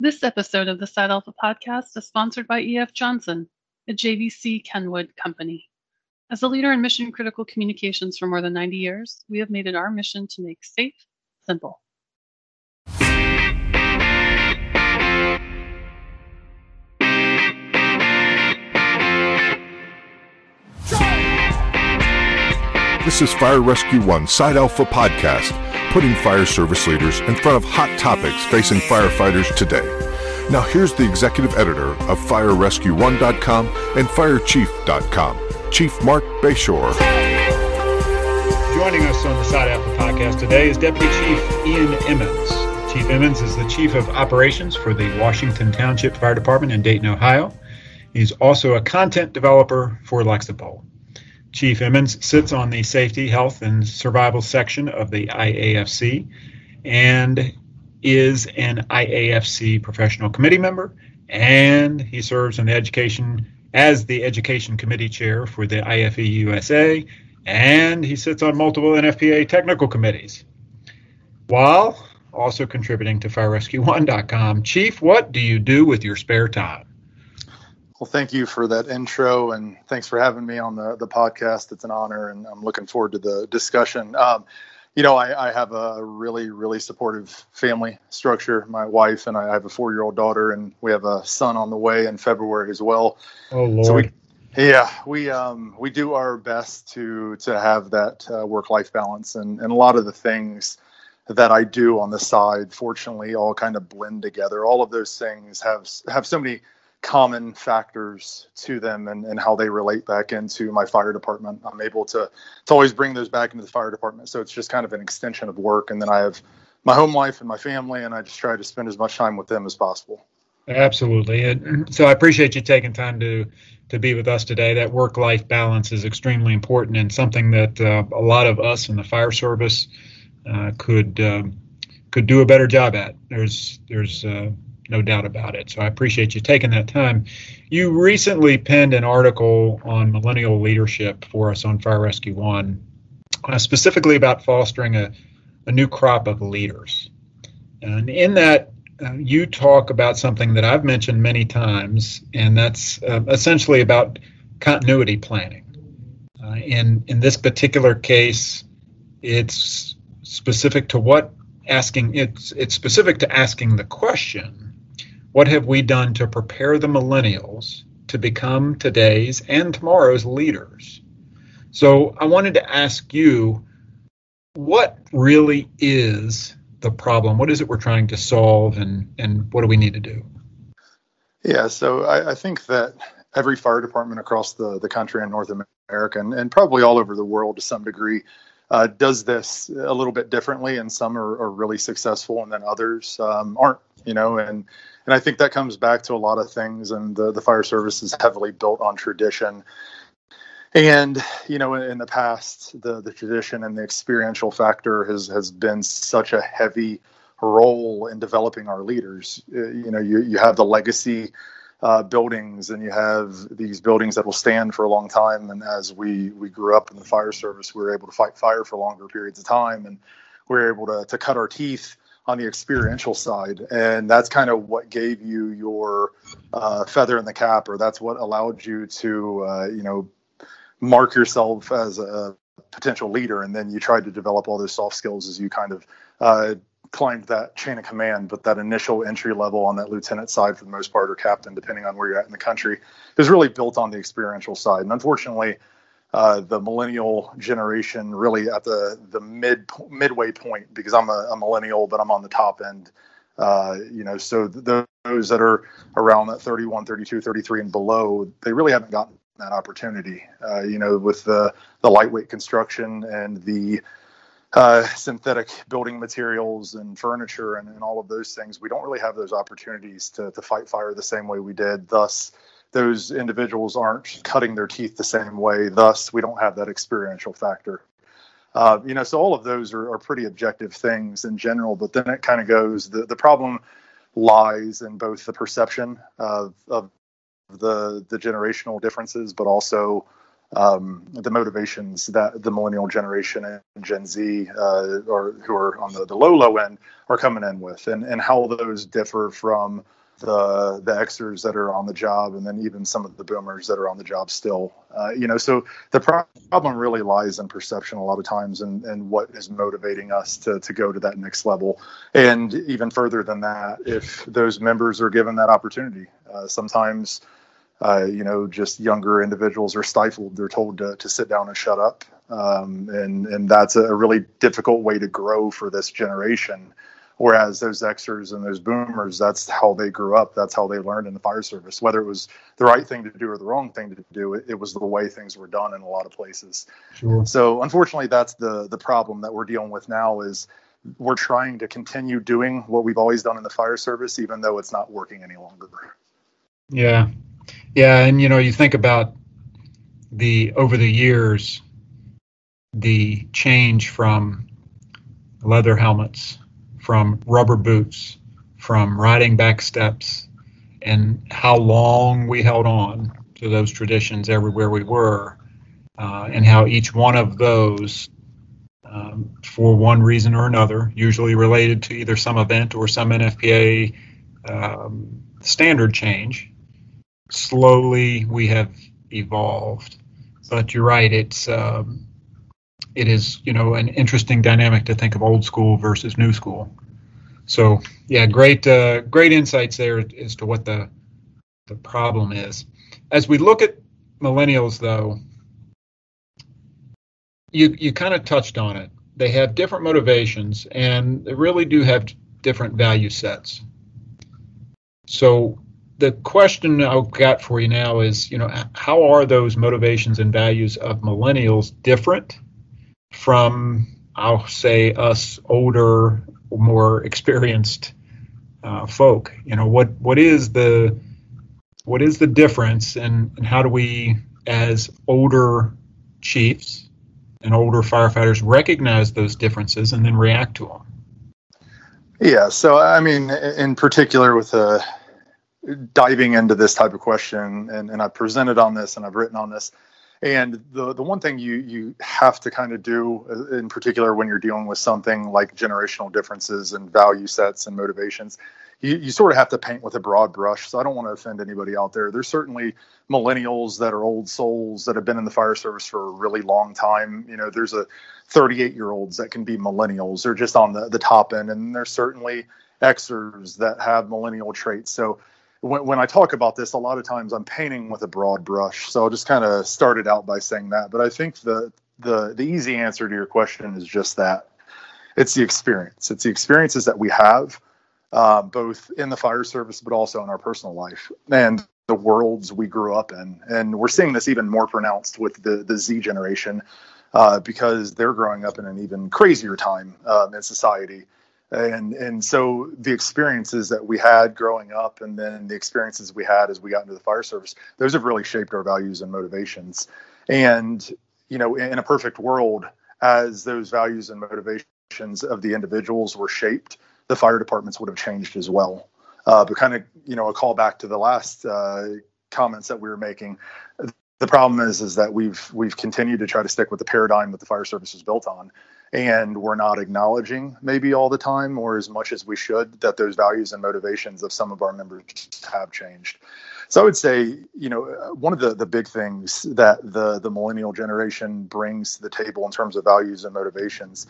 This episode of the Side Alpha podcast is sponsored by EF Johnson, a JVC Kenwood company. As a leader in mission critical communications for more than 90 years, we have made it our mission to make safe simple. This is Fire Rescue One Side Alpha Podcast, putting fire service leaders in front of hot topics facing firefighters today. Now, here's the executive editor of FireRescue1.com and FireChief.com, Chief Marc Bashoor. Joining us on the Side Alpha Podcast today is Deputy Chief Ian Emmons. Chief Emmons is the Chief of Operations for the Washington Township Fire Department in Dayton, Ohio. He's also a content developer for Lexipol. Chief Emmons sits on the Safety, Health, and Survival section of the IAFC and is an IAFC professional committee member, and he serves on the education as the education committee chair for the IFE USA, and he sits on multiple NFPA technical committees, while also contributing to FireRescue1.com. Chief, what do you do with your spare time? Well, thank you for that intro, and thanks for having me on the the podcast. It's an honor, and I'm looking forward to the discussion. Um, you know, I, I, have a really, really supportive family structure. My wife and I, have a four year old daughter, and we have a son on the way in February as well. Oh Lord. So we, yeah, we um, we do our best to to have that uh, work life balance, and and a lot of the things that I do on the side, fortunately, all kind of blend together. All of those things have have so many common factors to them and, and how they relate back into my fire department. I'm able to to always bring those back into the fire department. So it's just kind of an extension of work. And then I have my home life and my family, and I just try to spend as much time with them as possible. Absolutely. And so I appreciate you taking time to to be with us today. That work life balance is extremely important and something that uh, a lot of us in the fire service uh, could um, could do a better job at. There's there's uh, no doubt about it. So I appreciate you taking that time. You recently penned an article on millennial leadership for us on Fire Rescue One, uh, specifically about fostering a, a new crop of leaders. And in that, uh, you talk about something that I've mentioned many times, and that's uh, essentially about continuity planning. Uh, in in this particular case, it's specific to what asking it's it's specific to asking the question what have we done to prepare the millennials to become today's and tomorrow's leaders? So I wanted to ask you what really is the problem? What is it we're trying to solve and, and what do we need to do? Yeah, so I, I think that every fire department across the, the country in North America and, and probably all over the world to some degree uh, does this a little bit differently, and some are, are really successful, and then others um, aren't. You know, and and I think that comes back to a lot of things. And the the fire service is heavily built on tradition. And you know, in, the past, the the tradition and the experiential factor has has been such a heavy role in developing our leaders. Uh, you know, you you have the legacy uh, buildings and you have these buildings that will stand for a long time. And as we we grew up in the fire service, we were able to fight fire for longer periods of time, and we were able to to cut our teeth on the experiential side, and that's kind of what gave you your uh, feather in the cap, or that's what allowed you to uh, you know mark yourself as a potential leader, and then you tried to develop all those soft skills as you kind of uh, climbed that chain of command, but that initial entry level on that lieutenant side, for the most part, or captain, depending on where you're at in the country, is really built on the experiential side. And unfortunately, uh, the millennial generation really at the the mid midway point because I'm a, a millennial, but I'm on the top end. Uh, you know, so th- those that are around that 31, 32, 33 and below, they really haven't gotten that opportunity. Uh, you know, with the the lightweight construction and the uh, synthetic building materials and furniture and, and all of those things, we don't really have those opportunities to, to fight fire the same way we did. Thus, those individuals aren't cutting their teeth the same way. Thus, we don't have that experiential factor. Uh, you know, so all of those are, are pretty objective things in general, but then it kind of goes the, the problem lies in both the perception of, of the the generational differences, but also um, the motivations that the millennial generation and Gen Z, uh, or who are on the, the low low end, are coming in with, and and how those differ from the the Xers that are on the job, and then even some of the Boomers that are on the job still. Uh, you know, so the problem really lies in perception a lot of times, and and what is motivating us to to go to that next level, and even further than that, if those members are given that opportunity, uh, sometimes uh, you know, just younger individuals are stifled. They're told to, to sit down and shut up. Um, and, and that's a really difficult way to grow for this generation. Whereas those Xers and those boomers, that's how they grew up. That's how they learned in the fire service. Whether it was the right thing to do or the wrong thing to do, it, it was the way things were done in a lot of places. Sure. So unfortunately, that's the the problem that we're dealing with now. Is we're trying to continue doing what we've always done in the fire service, even though it's not working any longer. Yeah, yeah, and you know, you think about the over the years, the change from leather helmets, from rubber boots, from riding back steps, and how long we held on to those traditions everywhere we were, uh, and how each one of those, um, for one reason or another, usually related to either some event or some NFPA um, standard change, slowly we have evolved. But you're right; it's um, it is you know an interesting dynamic to think of old school versus new school. So yeah, great uh, great insights there as to what the the problem is. As we look at millennials, though, you you kind of touched on it. They have different motivations, and they really do have different value sets. So the question I've got for you now is, you know, how are those motivations and values of millennials different from, I'll say, us older, more experienced uh, folk? You know, what what is the what is the difference, and, and how do we, as older chiefs and older firefighters, recognize those differences and then react to them? Yeah, so I mean, in particular with a diving into this type of question, and, and I've presented on this and I've written on this. And the the one thing you you have to kind of do, uh, in particular, when you're dealing with something like generational differences and value sets and motivations, you, you sort of have to paint with a broad brush. So I don't want to offend anybody out there. There's certainly millennials that are old souls that have been in the fire service for a really long time. You know, there's a 38 year olds that can be millennials. They're just on the the top end, and there's certainly Xers that have millennial traits. So when, when I talk about this, a lot of times I'm painting with a broad brush. So I'll just kind of start it out by saying that. But I think the the the easy answer to your question is just that. It's the experience. It's the experiences that we have, uh, both in the fire service, but also in our personal life and the worlds we grew up in. And we're seeing this even more pronounced with the the Z generation, uh, because they're growing up in an even crazier time um, in society and and so the experiences that we had growing up and then the experiences we had as we got into the fire service those have really shaped our values and motivations. And you know in a perfect world as those values and motivations of the individuals were shaped the fire departments would have changed as well. Uh, but kind of you know a call back to the last uh, comments that we were making the problem is is that we've we've continued to try to stick with the paradigm that the fire service is built on and we're not acknowledging maybe all the time or as much as we should that those values and motivations of some of our members have changed. So i would say you know uh, one of the the big things that the the millennial generation brings to the table in terms of values and motivations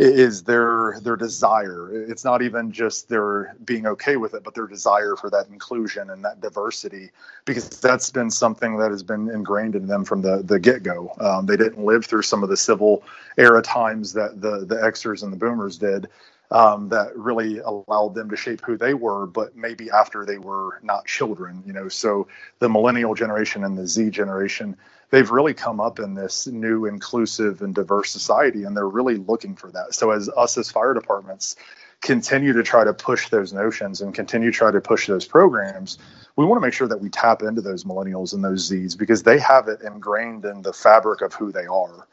is their their desire. It's not even just their being okay with it, but their desire for that inclusion and that diversity, because that's been something that has been ingrained in them from the the get go. Um, they didn't live through some of the civil era times that the the Xers and the Boomers did. Um, that really allowed them to shape who they were, but maybe after they were not children, you know. So the millennial generation and the Z generation they've really come up in this new inclusive and diverse society and they're really looking for that. So as us as fire departments continue to try to push those notions and continue to try to push those programs we want to make sure that we tap into those millennials and those z's because they have it ingrained in the fabric of who they are.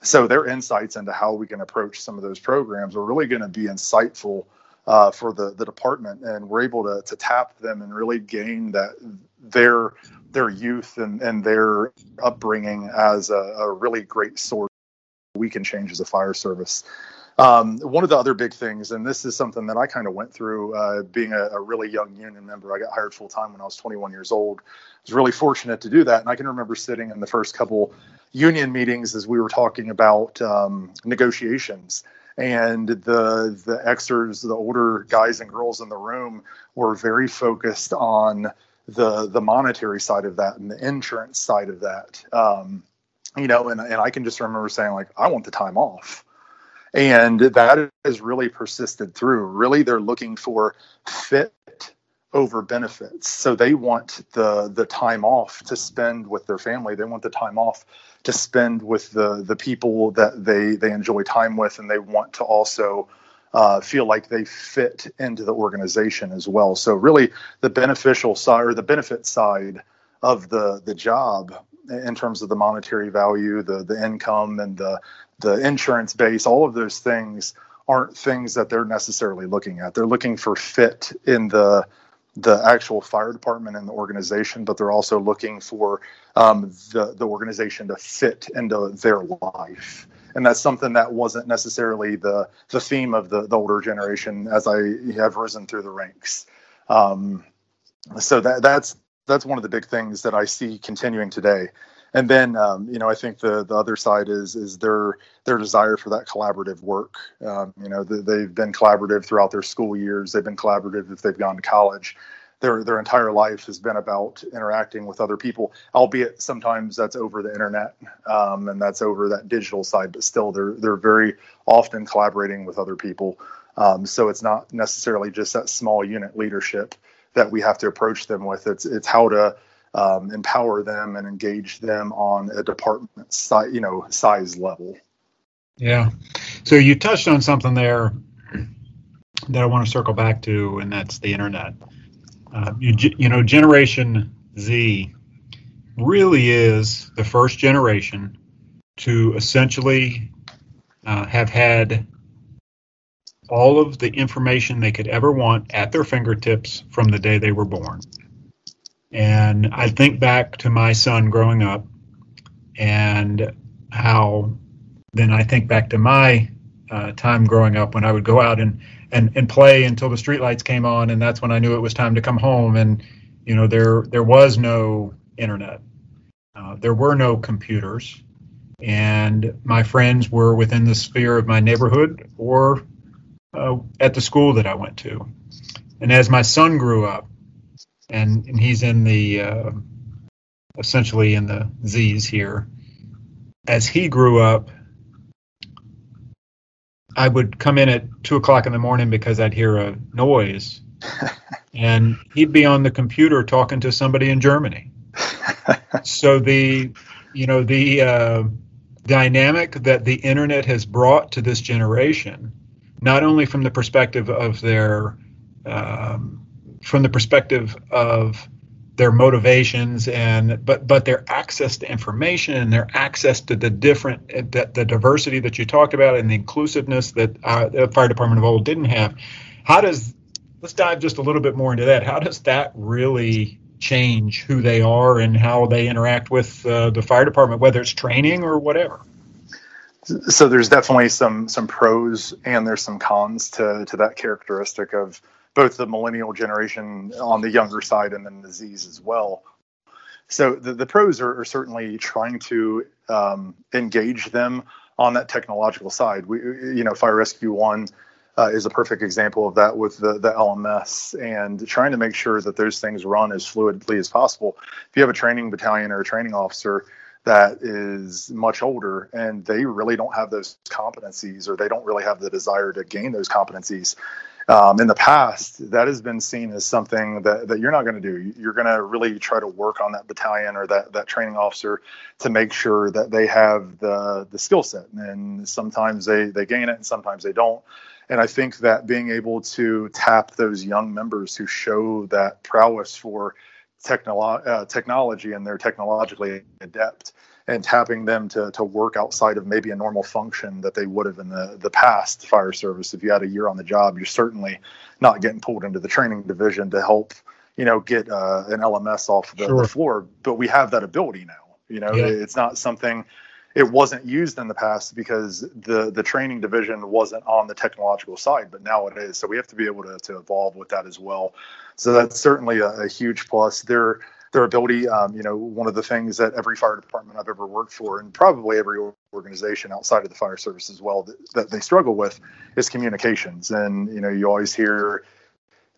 So their insights into how we can approach some of those programs are really going to be insightful uh, for the the department, and we're able to to tap them and really gain that their their youth and and their upbringing as a, a really great source we can change as a fire service. Um, one of the other big things, and this is something that I kind of went through uh, being a, a, really young union member. I got hired full time when I was 21 years old. I was really fortunate to do that. And I can remember sitting in the first couple union meetings as we were talking about um, negotiations. And the the Xers, the older guys and girls in the room, were very focused on the the monetary side of that and the insurance side of that. Um, you know, and, and I can just remember saying like, I want the time off. And that has really persisted through. Really they're looking for fit over benefits. So they want the the time off to spend with their family. They want the time off to spend with the the people that they they enjoy time with. And they want to also uh, feel like they fit into the organization as well so really the beneficial side or the benefit side of the the job in terms of the monetary value the the income and the the insurance base, all of those things aren't things that they're necessarily looking at. They're looking for fit in the the actual fire department and the organization, but they're also looking for um, the the organization to fit into their life. And that's something that wasn't necessarily the the theme of the, the older generation as I have risen through the ranks. Um, so that that's that's one of the big things that I see continuing today and then um, you know I think the the other side is is their their desire for that collaborative work. Um, you know the, they've been collaborative throughout their school years. They've been collaborative if they've gone to college. Their their entire life has been about interacting with other people, albeit sometimes that's over the internet um, and that's over that digital side. But still, they're they're very often collaborating with other people. Um, so it's not necessarily just that small unit leadership that we have to approach them with. It's it's how to um, empower them and engage them on a department size, you know, size level. Yeah. So you touched on something there that I want to circle back to, and that's the internet. Uh, you, you know, Generation Z really is the first generation to essentially uh, have had all of the information they could ever want at their fingertips from the day they were born. And I think back to my son growing up and how then I think back to my uh, time growing up when I would go out and, and, and play until the streetlights came on, and that's when I knew it was time to come home. And you know there there was no internet, uh, there were no computers, and my friends were within the sphere of my neighborhood or uh, at the school that I went to. And as my son grew up, and, and he's in the uh, essentially in the Z's here. As he grew up, I would come in at two o'clock in the morning because I'd hear a noise, and he'd be on the computer talking to somebody in Germany. so the, you know, the uh, dynamic that the internet has brought to this generation, not only from the perspective of their um, from the perspective of their motivations and but but their access to information and their access to the different the, the diversity that you talked about and the inclusiveness that uh, the fire department of old didn't have. How does let's dive just a little bit more into that. How does that really change who they are and how they interact with uh, the fire department whether it's training or whatever? So there's definitely some some pros and there's some cons to to that characteristic of both the millennial generation on the younger side and then the Z's as well. So the, the pros are, are certainly trying to um, engage them on that technological side. We, you know, Fire Rescue One uh, is a perfect example of that with the, the LMS and trying to make sure that those things run as fluidly as possible. If you have a training battalion or a training officer that is much older and they really don't have those competencies or they don't really have the desire to gain those competencies, um, in the past, that has been seen as something that, that you're not going to do. You're going to really try to work on that battalion or that, that training officer to make sure that they have the, the skill set. And sometimes they, they gain it and sometimes they don't. And I think that being able to tap those young members who show that prowess for technolo- uh, technology and they're technologically adept and tapping them to, to work outside of maybe a normal function that they would have in the, the past fire service. If you had a year on the job, you're certainly not getting pulled into the training division to help, you know, get uh, an LMS off the, sure. the, floor. But we have that ability now. You know, yeah. it's not something. It wasn't used in the past because the the training division wasn't on the technological side, but now it is. So we have to be able to, to evolve with that as well. So that's certainly a, a huge plus. There their ability. Um, you know, one of the things that every fire department I've ever worked for, and probably every organization outside of the fire service as well, that, that they struggle with is communications. And you know, you always hear,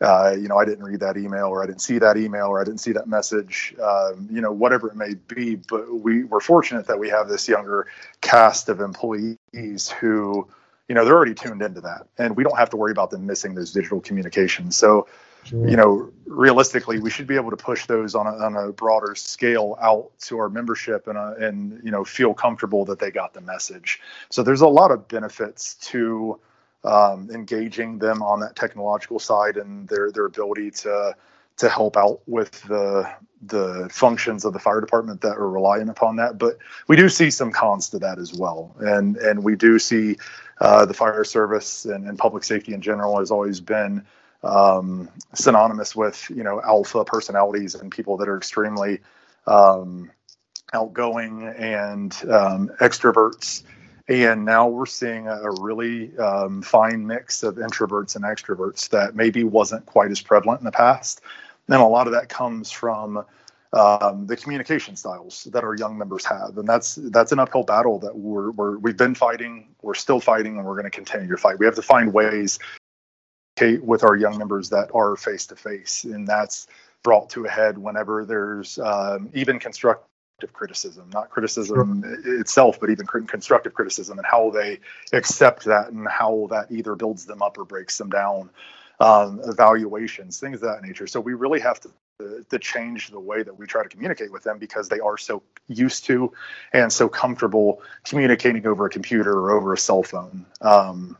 uh, you know, I didn't read that email, or I didn't see that email, or I didn't see that message. Um, you know, whatever it may be. But we we're fortunate that we have this younger cast of employees who you know they're already tuned into that and we don't have to worry about them missing those digital communications so Sure. You know, realistically, we should be able to push those on a, on a broader scale out to our membership and, uh, and, you know, feel comfortable that they got the message. So there's a lot of benefits to um, engaging them on that technological side and their, their ability to, to help out with the the functions of the fire department that are relying upon that. But we do see some cons to that as well, and and we do see uh, the fire service and, and public safety in general has always been um, synonymous with you know alpha personalities and people that are extremely um, outgoing and um, extroverts. And now we're seeing a, really um, fine mix of introverts and extroverts that maybe wasn't quite as prevalent in the past. And a lot of that comes from um, the communication styles that our young members have, and that's that's an uphill battle that we're, we're we've been fighting, we're still fighting, and we're going to continue to fight. We have to find ways with our young members that are face to face, and that's brought to a head whenever there's um, even constructive criticism, not criticism sure. itself, but even constructive criticism, and how they accept that and how that either builds them up or breaks them down. Um, evaluations, things of that nature. So we really have to to change the way that we try to communicate with them because they are so used to and so comfortable communicating over a computer or over a cell phone. Um,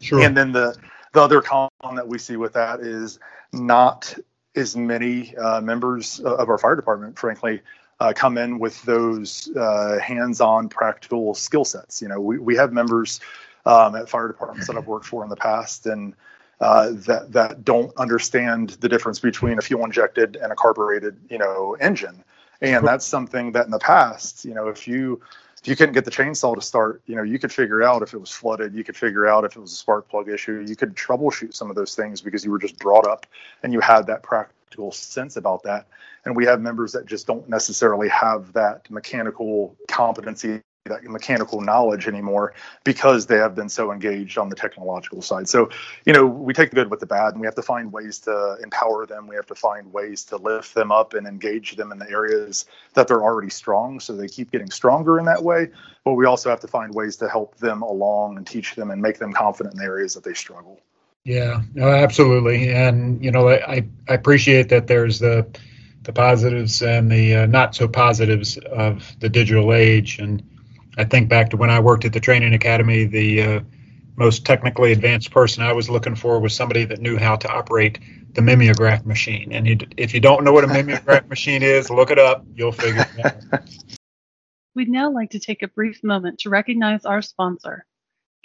sure. And then the the other con that we see with that is not as many uh, members of our fire department, frankly, uh, come in with those uh, hands-on practical skill sets. You know, we, we have members um, at fire departments that I've worked for in the past and uh, that that don't understand the difference between a fuel injected and a carbureted, you know, engine. And that's something that in the past, you know, if you if you couldn't get the chainsaw to start, you know, you could figure out if it was flooded, you could figure out if it was a spark plug issue, you could troubleshoot some of those things because you were just brought up and you had that practical sense about that. And we have members that just don't necessarily have that mechanical competency that mechanical knowledge anymore because they have been so engaged on the technological side. So, you know, we take the good with the bad and we have to find ways to empower them. We have to find ways to lift them up and engage them in the areas that they're already strong so they keep getting stronger in that way. But we also have to find ways to help them along and teach them and make them confident in the areas that they struggle. Yeah, no, absolutely. And, you know, I, I appreciate that there's the, the positives and the uh, not so positives of the digital age. And, I think back to when I worked at the training academy, the uh, most technically advanced person I was looking for was somebody that knew how to operate the mimeograph machine. And you, if you don't know what a mimeograph machine is, look it up. You'll figure it out. We'd now like to take a brief moment to recognize our sponsor,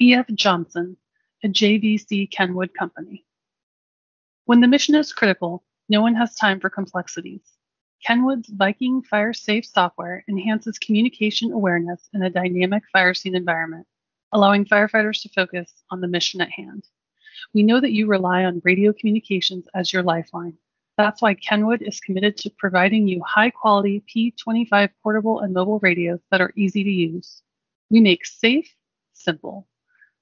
E.F. Johnson, a JVC Kenwood company. When the mission is critical, no one has time for complexities. Kenwood's Viking Fire Safe software enhances communication awareness in a dynamic fire scene environment, allowing firefighters to focus on the mission at hand. We know that you rely on radio communications as your lifeline. That's why Kenwood is committed to providing you high quality P25 portable and mobile radios that are easy to use. We make safe simple.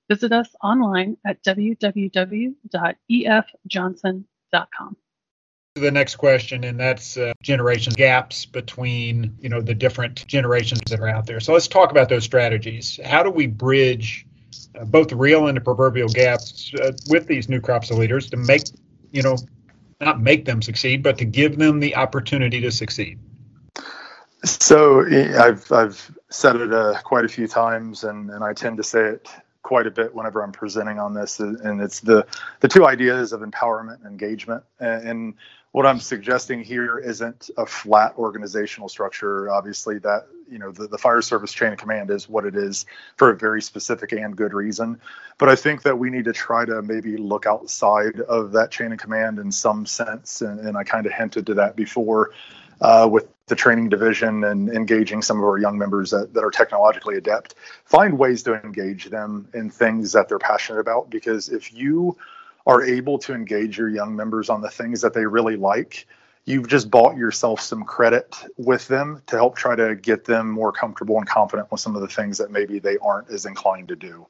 Visit us online at www.efjohnson.com the next question and that's uh, generation gaps between you know the different generations that are out there. So let's talk about those strategies. How do we bridge uh, both the real and the proverbial gaps uh, with these new crops of leaders to make you know not make them succeed but to give them the opportunity to succeed? So i've i've said it uh, quite a few times and and i tend to say it quite a bit whenever I'm presenting on this, and it's the the two ideas of empowerment and engagement. And what I'm suggesting here isn't a flat organizational structure. Obviously, that you know the, the fire service chain of command is what it is for a very specific and good reason. But I think that we need to try to maybe look outside of that chain of command in some sense, and, and I kind of hinted to that before uh, with the training division and engaging some of our young members that, that are technologically adept. Find ways to engage them in things that they're passionate about because if you are able to engage your young members on the things that they really like, you've just bought yourself some credit with them to help try to get them more comfortable and confident with some of the things that maybe they aren't as inclined to do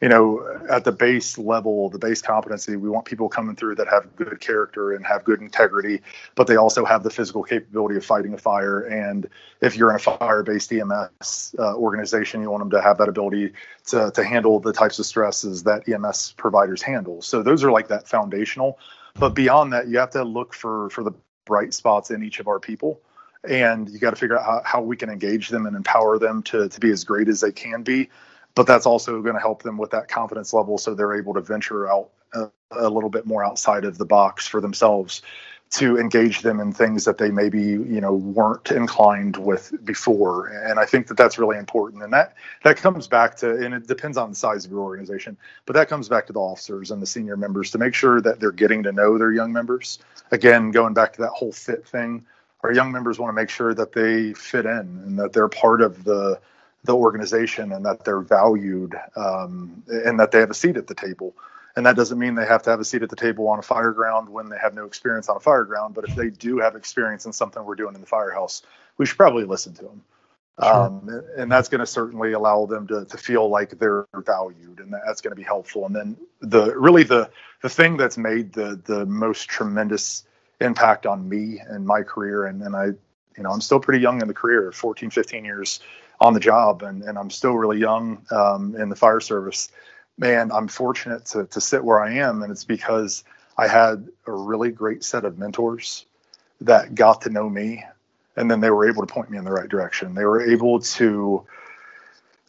you know, at the base level, the base competency, we want people coming through that have good character and have good integrity, but they also have the physical capability of fighting a fire. And if you're in a fire-based EMS uh, organization, you want them to have that ability to, to handle the types of stresses that EMS providers handle. So those are like that foundational. But beyond that, you have to look for for the bright spots in each of our people and you got to figure out how, how we can engage them and empower them to, to be as great as they can be but that's also going to help them with that confidence level so they're able to venture out a, a, little bit more outside of the box for themselves to engage them in things that they maybe you know weren't inclined with before. And i think that that's really important. And that that comes back to and it depends on the size of your organization but that comes back to the officers and the senior members to make sure that they're getting to know their young members. Again going back to that whole fit thing our young members want to make sure that they fit in and that they're part of the the organization and that they're valued um, and that they have a seat at the table. And that doesn't mean they have to have a seat at the table on a fire ground when they have no experience on a fire ground. But if they do have experience in something we're doing in the firehouse, we should probably listen to them. Sure. Um, and that's going to certainly allow them to, to feel like they're valued, and that's going to be helpful. And then the really the the thing that's made the the most tremendous impact on me and my career, and, and I, you know, I'm still pretty young in the career, 14, 15 years on the job, and, and I'm still really young um, in the fire service. Man, I'm fortunate to, to sit where I am, and it's because I had a really great set of mentors that got to know me, and then they were able to point me in the right direction. They were able to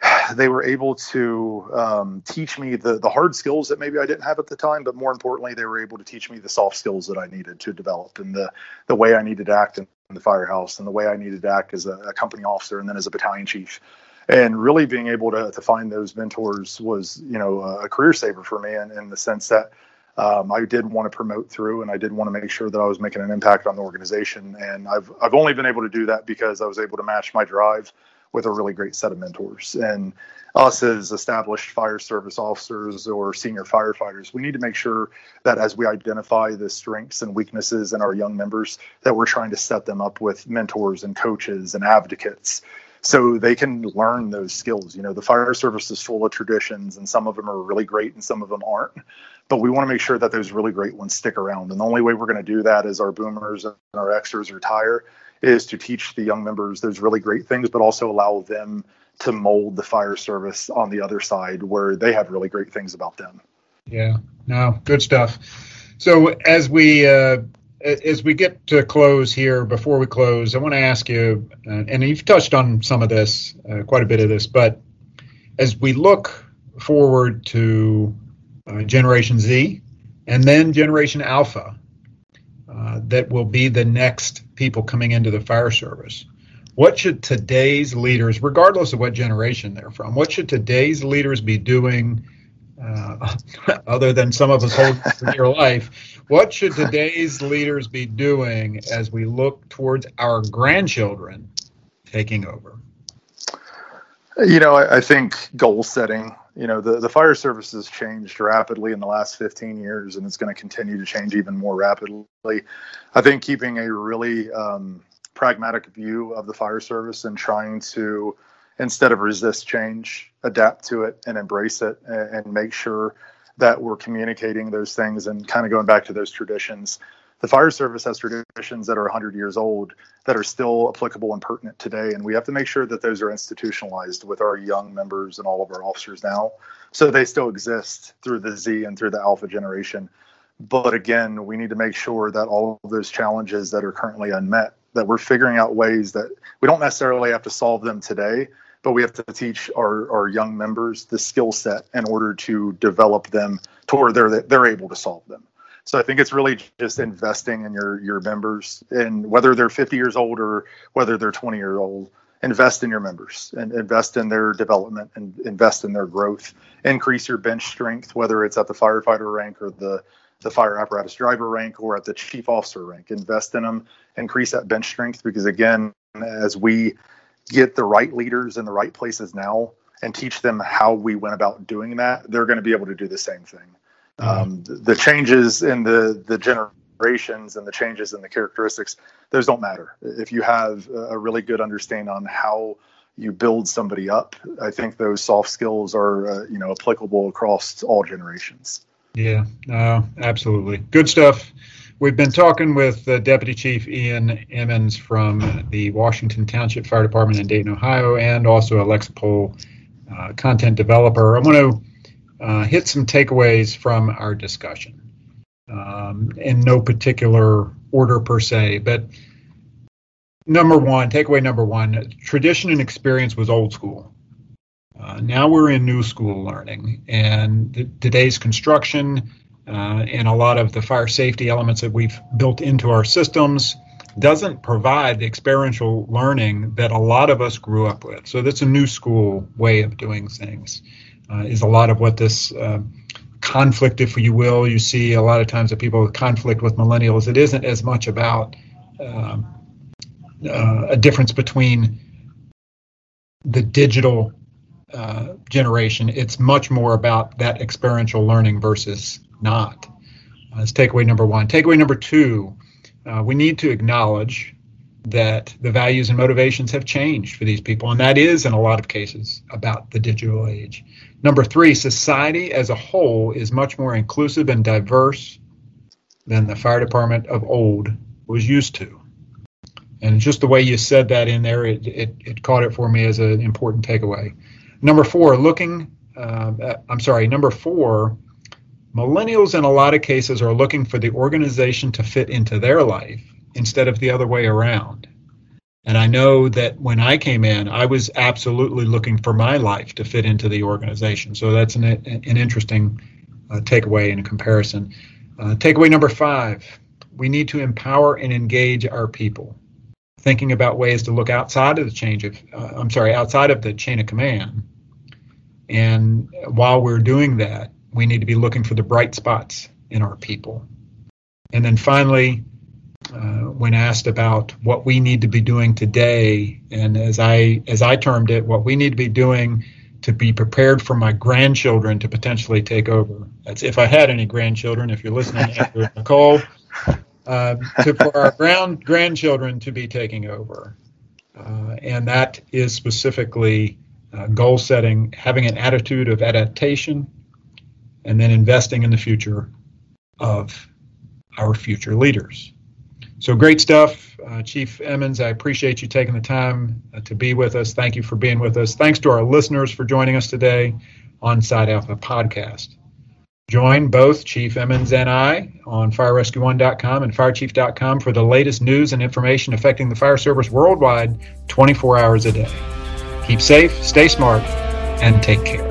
they were able to um, teach me the the hard skills that maybe I didn't have at the time, but more importantly, they were able to teach me the soft skills that I needed to develop and the the way I needed to act the firehouse and the way I needed to act as a, a, company officer and then as a battalion chief. And really being able to to find those mentors was you know a career saver for me in, in the sense that. Um, I did want to promote through, and I did want to make sure that I was making an impact on the organization. And I've I've only been able to do that because I was able to match my drive with a really great set of mentors. And us as established fire service officers or senior firefighters, we need to make sure that as we identify the strengths and weaknesses in our young members, that we're trying to set them up with mentors and coaches and advocates so they can learn those skills. You know, the fire service is full of traditions, and some of them are really great and some of them aren't. But we want to make sure that those really great ones stick around. And the only way we're going to do that is our boomers and our extras retire is to teach the young members those really great things, but also allow them to mold the fire service on the other side where they have really great things about them. Yeah, no, good stuff. So as we uh, as we get to close here, before we close, I want to ask you, uh, and you've touched on some of this, uh, quite a bit of this, but as we look forward to uh, Generation Z and then Generation Alpha, uh, that will be the next people coming into the fire service. What should today's leaders, regardless of what generation they're from, what should today's leaders be doing, uh, other than some of us hold for life? What should today's leaders be doing as we look towards our grandchildren taking over? You know, I, I think goal setting you know the, the fire service has changed rapidly in the last 15 years and it's going to continue to change even more rapidly. I think keeping a really um, pragmatic view of the fire service and trying to instead of resist change adapt to it and embrace it and, and make sure that we're communicating those things and kind of going back to those traditions the fire service has traditions that are 100 years old that are still applicable and pertinent today and we have to make sure that those are institutionalized with our young members and all of our officers now so they still exist through the z and through the alpha generation but again we need to make sure that all of those challenges that are currently unmet that we're figuring out ways that we don't necessarily have to solve them today but we have to teach our, our young members the skill set in order to develop them to where they're they're able to solve them. So I think it's really just investing in your your members, and whether they're 50 years old or whether they're 20 years old, invest in your members and invest in their development and invest in their growth. Increase your bench strength, whether it's at the firefighter rank or the the fire apparatus driver rank or at the chief officer rank. Invest in them, increase that bench strength because again, as we get the right leaders in the right places now and teach them how we went about doing that, they're going to be able to do the same thing. Um, the changes in the the generations and the changes in the characteristics, those don't matter. If you have a really good understanding on how you build somebody up, I think those soft skills are uh, you know applicable across all generations. Yeah, uh, absolutely. Good stuff. We've been talking with uh, Deputy Chief Ian Emmons from the Washington Township Fire Department in Dayton, Ohio, and also a Lexipol uh, content developer. I want to uh, hit some takeaways from our discussion um, in no particular order per se, but number one, takeaway number one tradition and experience was old school. Uh, now we're in new school learning, and th- today's construction uh, and a lot of the fire safety elements that we've built into our systems doesn't provide the experiential learning that a lot of us grew up with. So that's a new school way of doing things. Uh, is a lot of what this uh, conflict, if you will, you see a lot of times that people conflict with millennials. It isn't as much about um, uh, a difference between the digital uh, generation. It's much more about that experiential learning versus not. Uh, that's takeaway number one. Takeaway number two, uh, we need to acknowledge that the values and motivations have changed for these people, and that is in a lot of cases about the digital age. Number three, society as a whole is much more inclusive and diverse than the fire department of old was used to. And just the way you said that in there, it, it, it caught it for me as an important takeaway. Number four, looking, uh, I'm sorry, number four, millennials in a lot of cases are looking for the organization to fit into their life instead of the other way around. And I know that when I came in, I was absolutely looking for my life to fit into the organization. So that's an, an interesting uh, takeaway in comparison. Uh, takeaway number five we need to empower and engage our people thinking about ways to look outside of the change of uh, I'm sorry, outside of the chain of command. And while we're doing that, we need to be looking for the bright spots in our people. And then finally, uh, when asked about what we need to be doing today, and as I as I termed it, what we need to be doing to be prepared for my grandchildren to potentially take over. That's if I had any grandchildren. If you're listening, after Nicole, uh, to, for our grand, grandchildren to be taking over. Uh, and that is specifically uh, goal setting, having an attitude of adaptation, and then investing in the future of our future leaders. So great stuff, uh, Chief Emmons. I appreciate you taking the time uh, to be with us. Thank you for being with us. Thanks to our listeners for joining us today on Side Alpha Podcast. Join both Chief Emmons and I on FireRescue1.com and FireChief.com for the latest news and information affecting the fire service worldwide 24 hours a day. Keep safe, stay smart, and take care.